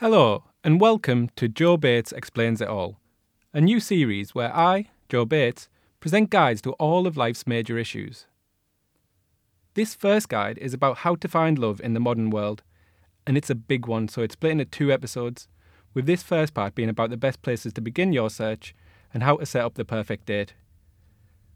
Hello, and welcome to Joe Bates Explains It All, a new series where I, Joe Bates, present guides to all of life's major issues. This first guide is about how to find love in the modern world, and it's a big one, so it's split into two episodes, with this first part being about the best places to begin your search and how to set up the perfect date.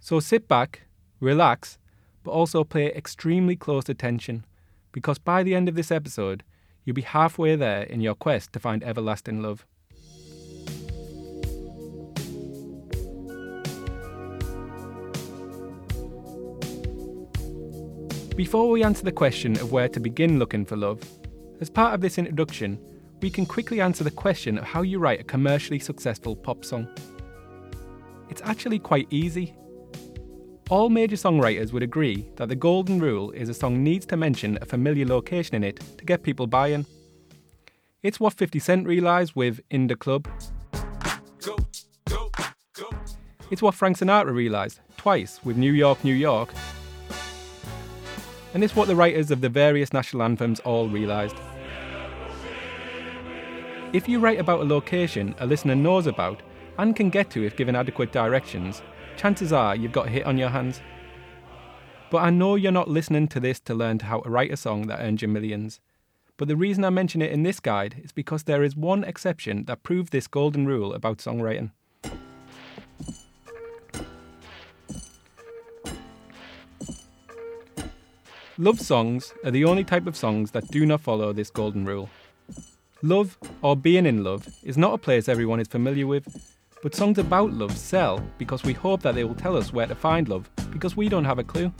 So sit back, relax, but also pay extremely close attention, because by the end of this episode, you'll be halfway there in your quest to find everlasting love. Before we answer the question of where to begin looking for love, as part of this introduction, we can quickly answer the question of how you write a commercially successful pop song. It's actually quite easy. All major songwriters would agree that the golden rule is a song needs to mention a familiar location in it to get people buying. It's what 50 Cent realised with In the Club. Go, go, go. It's what Frank Sinatra realised twice with New York, New York. And it's what the writers of the various national anthems all realised. If you write about a location a listener knows about and can get to if given adequate directions, chances are you've got hit on your hands. But I know you're not listening to this to learn how to write a song that earns you millions. But the reason I mention it in this guide is because there is one exception that proves this golden rule about songwriting. Love songs are the only type of songs that do not follow this golden rule. Love, or being in love, is not a place everyone is familiar with, but songs about love sell because we hope that they will tell us where to find love because we don't have a clue.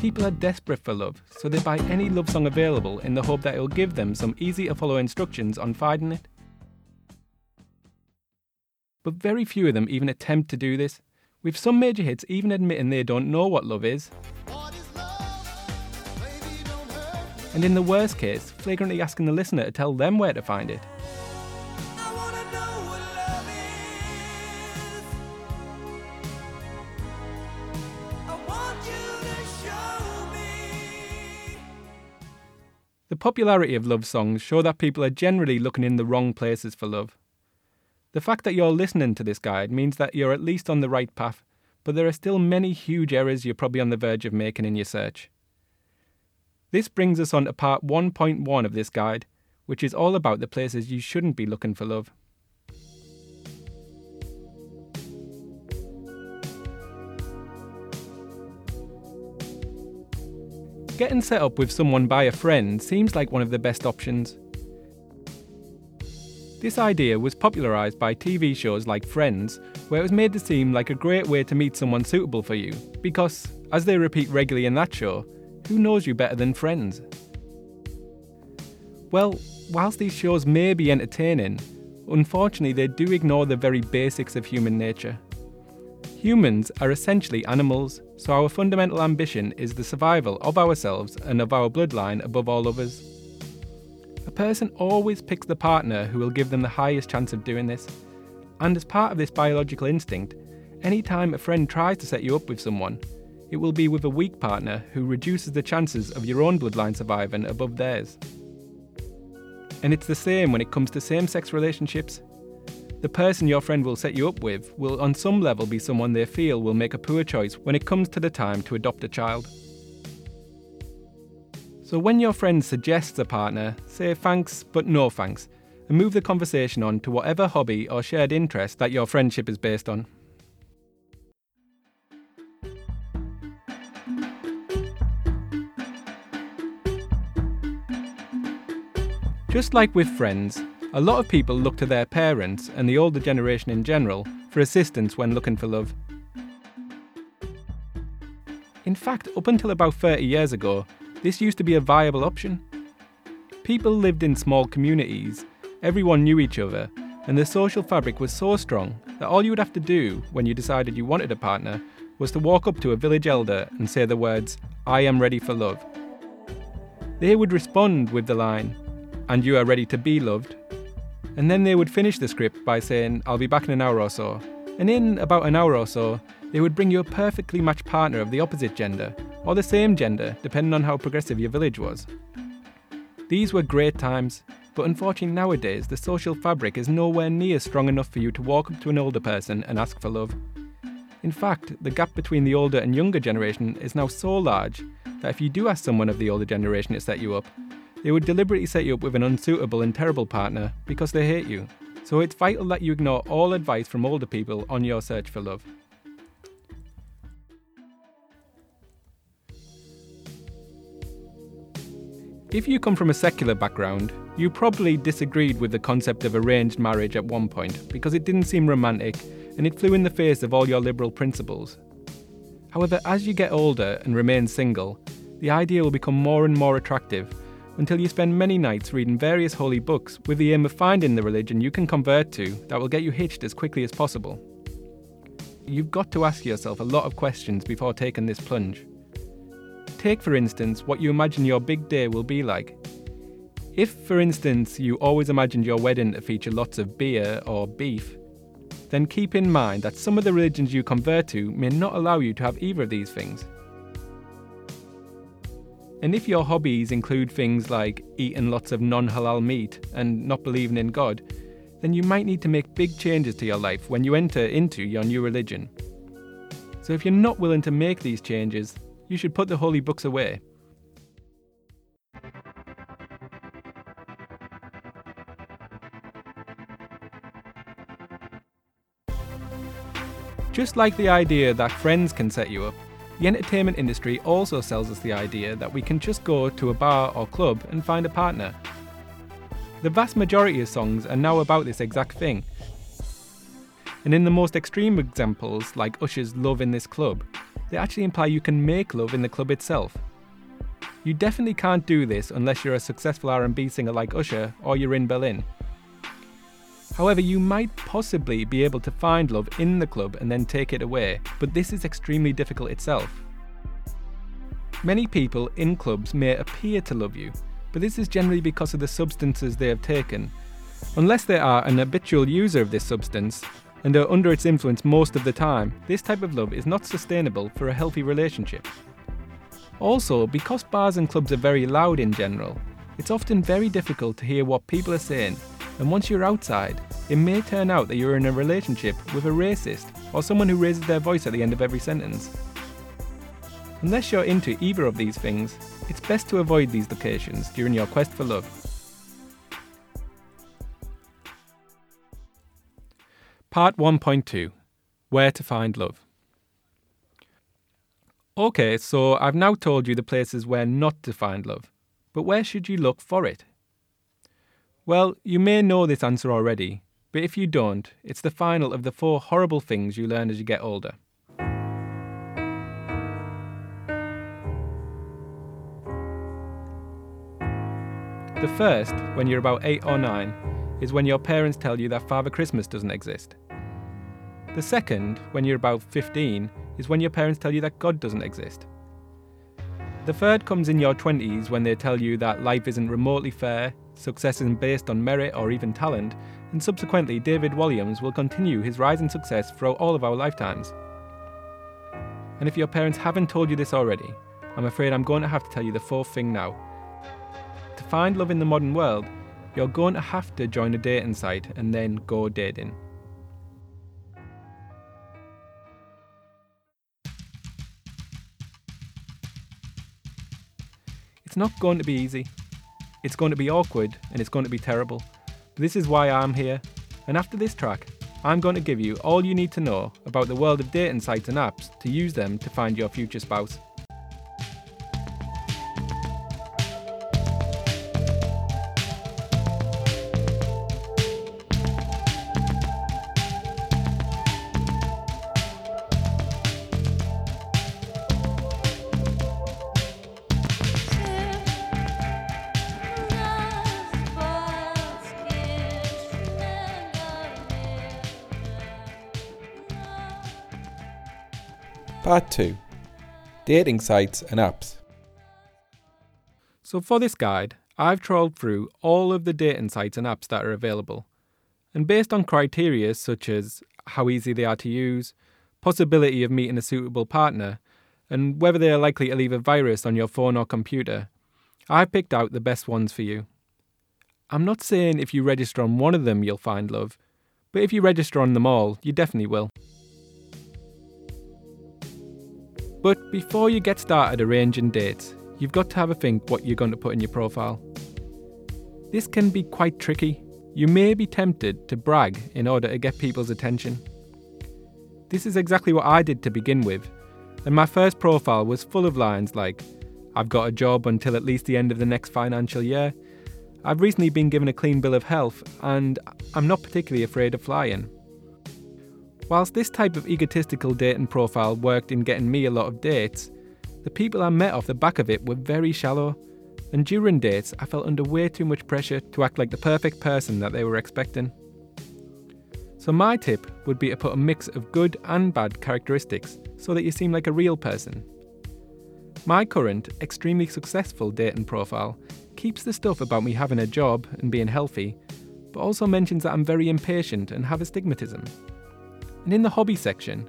People are desperate for love, so they buy any love song available in the hope that it will give them some easy to follow instructions on finding it. But very few of them even attempt to do this, with some major hits even admitting they don't know what love is. And in the worst case, flagrantly asking the listener to tell them where to find it. Popularity of love songs show that people are generally looking in the wrong places for love. The fact that you're listening to this guide means that you're at least on the right path, but there are still many huge errors you're probably on the verge of making in your search. This brings us on to part 1.1 of this guide, which is all about the places you shouldn't be looking for love. Getting set up with someone by a friend seems like one of the best options. This idea was popularised by TV shows like Friends, where it was made to seem like a great way to meet someone suitable for you, because, as they repeat regularly in that show, who knows you better than friends? Well, whilst these shows may be entertaining, unfortunately they do ignore the very basics of human nature. Humans are essentially animals, so our fundamental ambition is the survival of ourselves and of our bloodline above all others. A person always picks the partner who will give them the highest chance of doing this, and as part of this biological instinct, any time a friend tries to set you up with someone, it will be with a weak partner who reduces the chances of your own bloodline surviving above theirs. And it's the same when it comes to same sex relationships the person your friend will set you up with will, on some level, be someone they feel will make a poor choice when it comes to the time to adopt a child. So, when your friend suggests a partner, say thanks but no thanks, and move the conversation on to whatever hobby or shared interest that your friendship is based on. Just like with friends, a lot of people look to their parents and the older generation in general for assistance when looking for love. In fact, up until about 30 years ago, this used to be a viable option. People lived in small communities, everyone knew each other, and the social fabric was so strong that all you would have to do when you decided you wanted a partner was to walk up to a village elder and say the words, I am ready for love. They would respond with the line, and you are ready to be loved, and then they would finish the script by saying, I'll be back in an hour or so. And in about an hour or so, they would bring you a perfectly matched partner of the opposite gender, or the same gender, depending on how progressive your village was. These were great times, But unfortunately, nowadays, the social fabric is nowhere near strong enough for you to walk up to an older person and ask for love. In fact, the gap between the older and younger generation is now so large that if you do ask someone of the older generation to set you up, they would deliberately set you up with an unsuitable and terrible partner because they hate you. So it's vital that you ignore all advice from older people on your search for love. If you come from a secular background, you probably disagreed with the concept of arranged marriage at one point because it didn't seem romantic and it flew in the face of all your liberal principles. However, as you get older and remain single, the idea will become more and more attractive until you spend many nights reading various holy books with the aim of finding the religion you can convert to that will get you hitched as quickly as possible. You've got to ask yourself a lot of questions before taking this plunge. Take, for instance, what you imagine your big day will be like. If, for instance, you always imagined your wedding to feature lots of beer or beef, then keep in mind that some of the religions you convert to may not allow you to have either of these things. And if your hobbies include things like eating lots of non halal meat and not believing in God, then you might need to make big changes to your life when you enter into your new religion. So if you're not willing to make these changes, you should put the holy books away. Just like the idea that friends can set you up, the entertainment industry also sells us the idea that we can just go to a bar or club and find a partner. The vast majority of songs are now about this exact thing. And in the most extreme examples, like Usher's Love in This Club, they actually imply you can make love in the club itself. You definitely can't do this unless you're a successful R&B singer like Usher or you're in Berlin. However, you might possibly be able to find love in the club and then take it away, but this is extremely difficult itself. Many people in clubs may appear to love you, but this is generally because of the substances they have taken. Unless they are an habitual user of this substance, and are under its influence most of the time, this type of love is not sustainable for a healthy relationship. Also, because bars and clubs are very loud in general, it's often very difficult to hear what people are saying, and once you're outside, it may turn out that you're in a relationship with a racist or someone who raises their voice at the end of every sentence. Unless you're into either of these things, it's best to avoid these locations during your quest for love. Part 1.2 Where to Find Love. Okay, so I've now told you the places where not to find love, but where should you look for it? Well, you may know this answer already, but if you don't, it's the final of the four horrible things you learn as you get older. The first, when you're about 8 or 9, is when your parents tell you that Father Christmas doesn't exist. The second, when you're about 15, is when your parents tell you that God doesn't exist. The third comes in your 20s when they tell you that life isn't remotely fair, success isn't based on merit or even talent, and subsequently David Walliams will continue his rise in success throughout all of our lifetimes. And if your parents haven't told you this already, I'm afraid I'm going to have to tell you the fourth thing now. To find love in the modern world, you're going to have to join a dating site and then go dating. It's not going to be easy. It's going to be awkward and it's going to be terrible. This is why I'm here. And after this track, I'm going to give you all you need to know about the world of dating sites and apps to use them to find your future spouse. Part 2 Dating Sites and Apps. So, for this guide, I've trawled through all of the dating sites and apps that are available. And based on criteria such as how easy they are to use, possibility of meeting a suitable partner, and whether they are likely to leave a virus on your phone or computer, I've picked out the best ones for you. I'm not saying if you register on one of them you'll find love, but if you register on them all, you definitely will. But before you get started arranging dates, you've got to have a think what you're going to put in your profile. This can be quite tricky. You may be tempted to brag in order to get people's attention. This is exactly what I did to begin with, and my first profile was full of lines like, I've got a job until at least the end of the next financial year, I've recently been given a clean bill of health, and I'm not particularly afraid of flying. Whilst this type of egotistical dating profile worked in getting me a lot of dates, the people I met off the back of it were very shallow, and during dates, I felt under way too much pressure to act like the perfect person that they were expecting. So, my tip would be to put a mix of good and bad characteristics so that you seem like a real person. My current, extremely successful dating profile keeps the stuff about me having a job and being healthy, but also mentions that I'm very impatient and have astigmatism. And in the hobby section,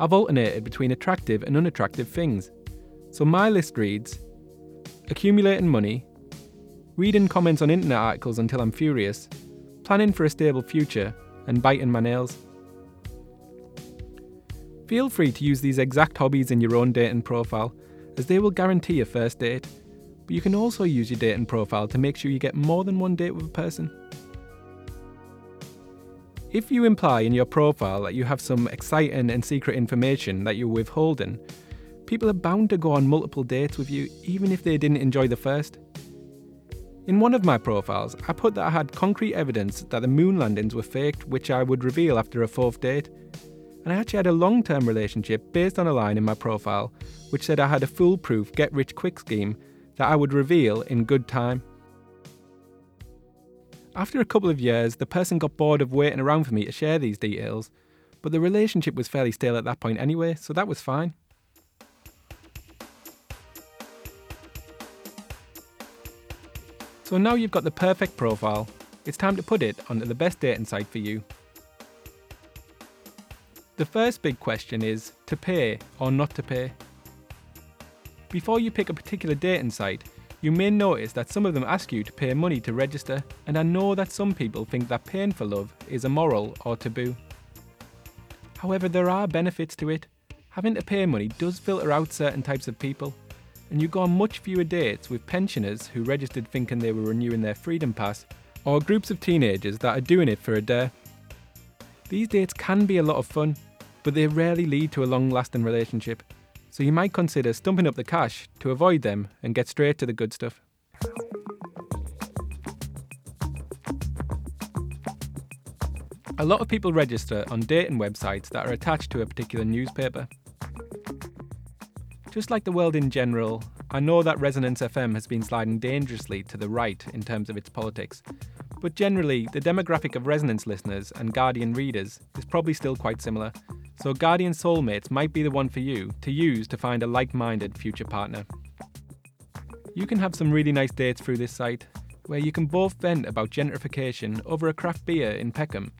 I've alternated between attractive and unattractive things. So my list reads accumulating money, reading comments on internet articles until I'm furious, planning for a stable future, and biting my nails. Feel free to use these exact hobbies in your own dating profile, as they will guarantee a first date but you can also use your dating profile to make sure you get more than one date with a person. If you imply in your profile that you have some exciting and secret information that you're withholding, people are bound to go on multiple dates with you even if they didn't enjoy the first. In one of my profiles, I put that I had concrete evidence that the moon landings were faked, which I would reveal after a fourth date. And I actually had a long term relationship based on a line in my profile which said I had a foolproof get rich quick scheme that I would reveal in good time. After a couple of years, the person got bored of waiting around for me to share these details, but the relationship was fairly stale at that point anyway, so that was fine. So now you've got the perfect profile, it's time to put it onto the best dating site for you. The first big question is to pay or not to pay. Before you pick a particular dating site, you may notice that some of them ask you to pay money to register, and I know that some people think that paying for love is immoral or taboo. However, there are benefits to it. Having to pay money does filter out certain types of people, and you go on much fewer dates with pensioners who registered thinking they were renewing their freedom pass, or groups of teenagers that are doing it for a dare. These dates can be a lot of fun, but they rarely lead to a long lasting relationship so you might consider stumping up the cash to avoid them and get straight to the good stuff. A lot of people register on dating websites that are attached to a particular newspaper. Just like the world in general, I know that Resonance FM has been sliding dangerously to the right in terms of its politics, but generally, the demographic of Resonance listeners and Guardian readers is probably still quite similar, so Guardian Soulmates might be the one for you to use to find a like minded future partner. You can have some really nice dates through this site, where you can both vent about gentrification over a craft beer in Peckham.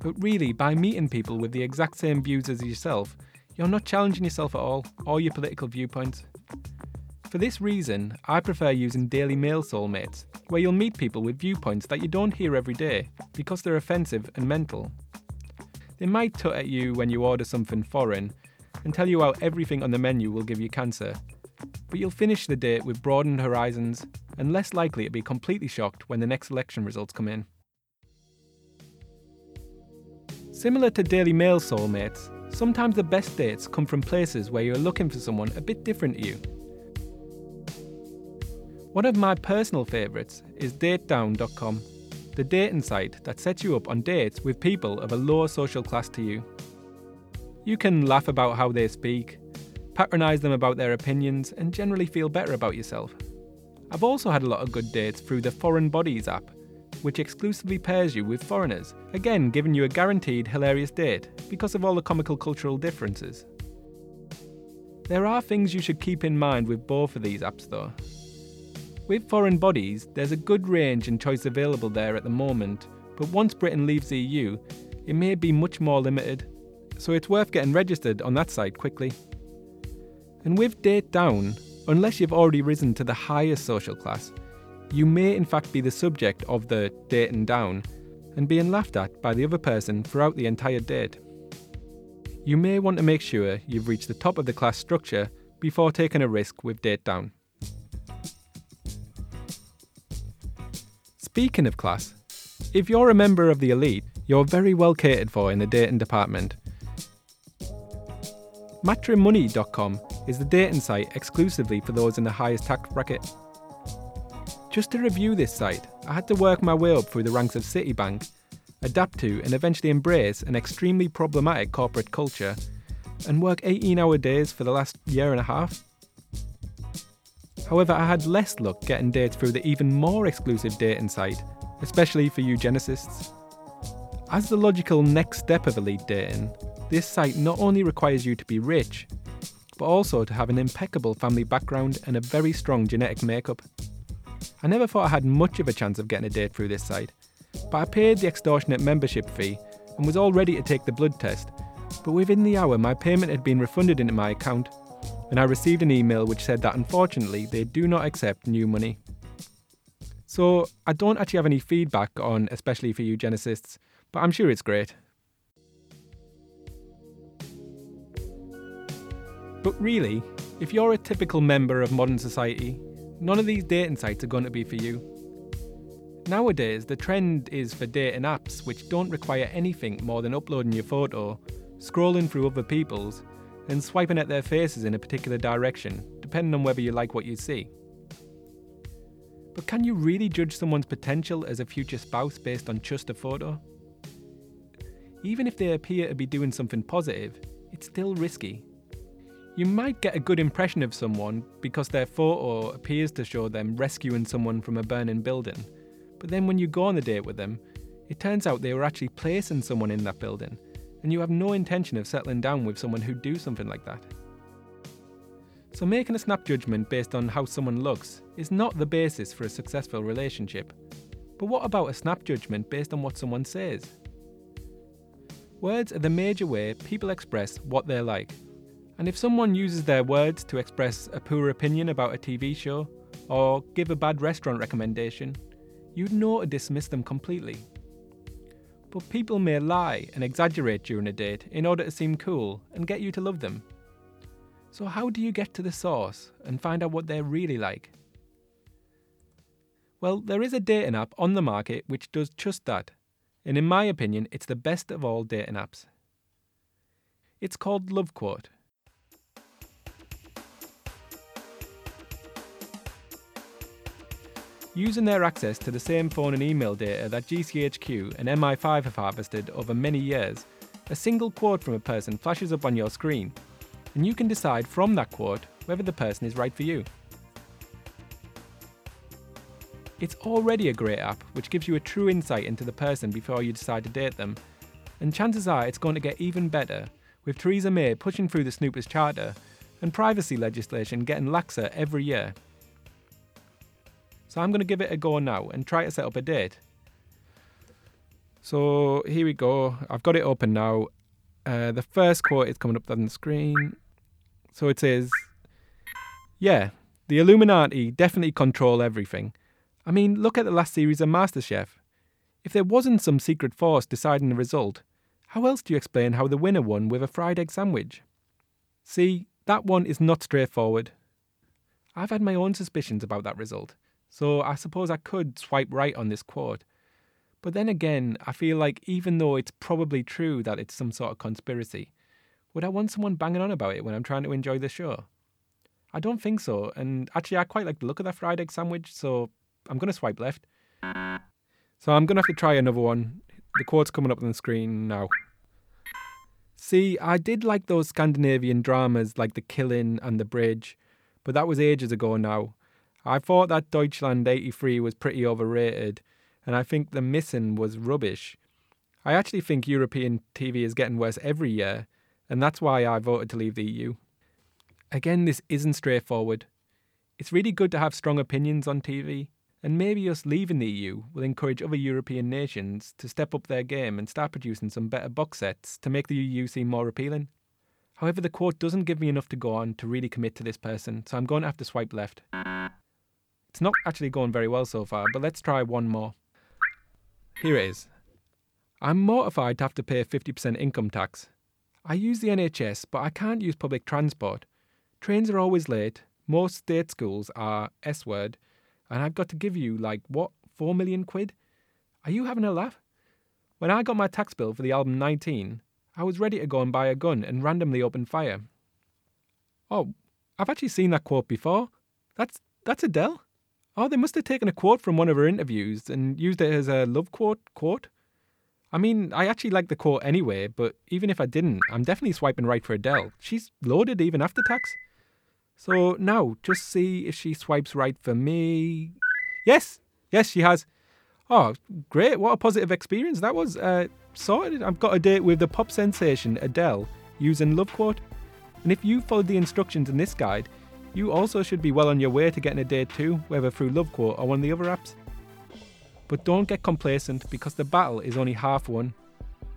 But really, by meeting people with the exact same views as yourself, you're not challenging yourself at all, or your political viewpoints. For this reason, I prefer using Daily Mail Soulmates, where you'll meet people with viewpoints that you don't hear every day because they're offensive and mental. They might tut at you when you order something foreign and tell you how everything on the menu will give you cancer. But you'll finish the date with broadened horizons and less likely to be completely shocked when the next election results come in. Similar to Daily Mail soulmates, sometimes the best dates come from places where you're looking for someone a bit different to you. One of my personal favourites is datedown.com the dating site that sets you up on dates with people of a lower social class to you. You can laugh about how they speak, patronise them about their opinions, and generally feel better about yourself. I've also had a lot of good dates through the Foreign Bodies app, which exclusively pairs you with foreigners, again giving you a guaranteed hilarious date because of all the comical cultural differences. There are things you should keep in mind with both of these apps though. With foreign bodies, there's a good range and choice available there at the moment, but once Britain leaves the EU, it may be much more limited, so it's worth getting registered on that site quickly. And with Date Down, unless you've already risen to the highest social class, you may in fact be the subject of the dating down and being laughed at by the other person throughout the entire date. You may want to make sure you've reached the top of the class structure before taking a risk with date down. Speaking of class, if you're a member of the elite, you're very well catered for in the dating department. Matrimony.com is the dating site exclusively for those in the highest tax bracket. Just to review this site, I had to work my way up through the ranks of Citibank, adapt to and eventually embrace an extremely problematic corporate culture, and work 18 hour days for the last year and a half. However, I had less luck getting dates through the even more exclusive dating site, especially for eugenicists. As the logical next step of elite dating, this site not only requires you to be rich, but also to have an impeccable family background and a very strong genetic makeup. I never thought I had much of a chance of getting a date through this site, but I paid the extortionate membership fee and was all ready to take the blood test. But within the hour, my payment had been refunded into my account, and I received an email which said that unfortunately they do not accept new money. So I don't actually have any feedback on, especially for eugenicists, but I'm sure it's great. But really, if you're a typical member of modern society, none of these dating sites are going to be for you. Nowadays, the trend is for dating apps which don't require anything more than uploading your photo, scrolling through other people's, and swiping at their faces in a particular direction, depending on whether you like what you see. But can you really judge someone's potential as a future spouse based on just a photo? Even if they appear to be doing something positive, it's still risky. You might get a good impression of someone because their photo appears to show them rescuing someone from a burning building, but then when you go on the date with them, it turns out they were actually placing someone in that building, and you have no intention of settling down with someone who'd do something like that. So, making a snap judgment based on how someone looks is not the basis for a successful relationship. But what about a snap judgment based on what someone says? Words are the major way people express what they're like. And if someone uses their words to express a poor opinion about a TV show or give a bad restaurant recommendation, you'd know to dismiss them completely. But people may lie and exaggerate during a date in order to seem cool and get you to love them. So, how do you get to the source and find out what they're really like? Well, there is a dating app on the market which does just that, and in my opinion, it's the best of all dating apps. It's called LoveQuote. Using their access to the same phone and email data that GCHQ and MI5 have harvested over many years, a single quote from a person flashes up on your screen, and you can decide from that quote whether the person is right for you. It's already a great app which gives you a true insight into the person before you decide to date them, and chances are it's going to get even better with Theresa May pushing through the Snoopers Charter and privacy legislation getting laxer every year. So I'm going to give it a go now and try to set up a date. So here we go. I've got it open now. Uh, the first quote is coming up on the screen. So it says, Yeah, the Illuminati definitely control everything. I mean, look at the last series of MasterChef. If there wasn't some secret force deciding the result, how else do you explain how the winner won with a fried egg sandwich? See, that one is not straightforward. I've had my own suspicions about that result, so I suppose I could swipe right on this quote. But then again, I feel like even though it's probably true that it's some sort of conspiracy, would I want someone banging on about it when I'm trying to enjoy the show? I don't think so, and actually, I quite like the look of that fried egg sandwich, so I'm going to swipe left. So I'm going to have to try another one. The quote's coming up on the screen now. See, I did like those Scandinavian dramas like The Killing and The Bridge, but that was ages ago now. I thought that Deutschland 83 was pretty overrated, and I think The Missing was rubbish. I actually think European TV is getting worse every year, and that's why I voted to leave the EU. Again, this isn't straightforward. It's really good to have strong opinions on TV, and maybe us leaving the EU will encourage other European nations to step up their game and start producing some better box sets to make the EU seem more appealing. However, the quote doesn't give me enough to go on to really commit to this person, so I'm going to have to swipe left. It's not actually going very well so far, but let's try one more. Here it is. I'm mortified to have to pay 50% income tax. I use the NHS, but I can't use public transport. Trains are always late, most state schools are S word, and I've got to give you, like, what, 4 million quid? Are you having a laugh? When I got my tax bill for the album 19, I was ready to go and buy a gun and randomly open fire. Oh, I've actually seen that quote before. That's that's Adele. Oh, they must have taken a quote from one of her interviews and used it as a love quote quote. I mean, I actually like the quote anyway, but even if I didn't, I'm definitely swiping right for Adele. She's loaded even after tax. So now, just see if she swipes right for me. Yes, yes, she has. Oh, great. What a positive experience that was. Uh, sorted. I've got a date with the pop sensation Adele using Love Quote. And if you followed the instructions in this guide, you also should be well on your way to getting a date too, whether through Love Quote or one of the other apps. But don't get complacent because the battle is only half won.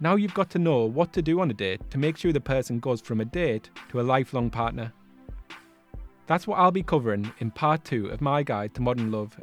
Now you've got to know what to do on a date to make sure the person goes from a date to a lifelong partner. That's what I'll be covering in part two of my guide to modern love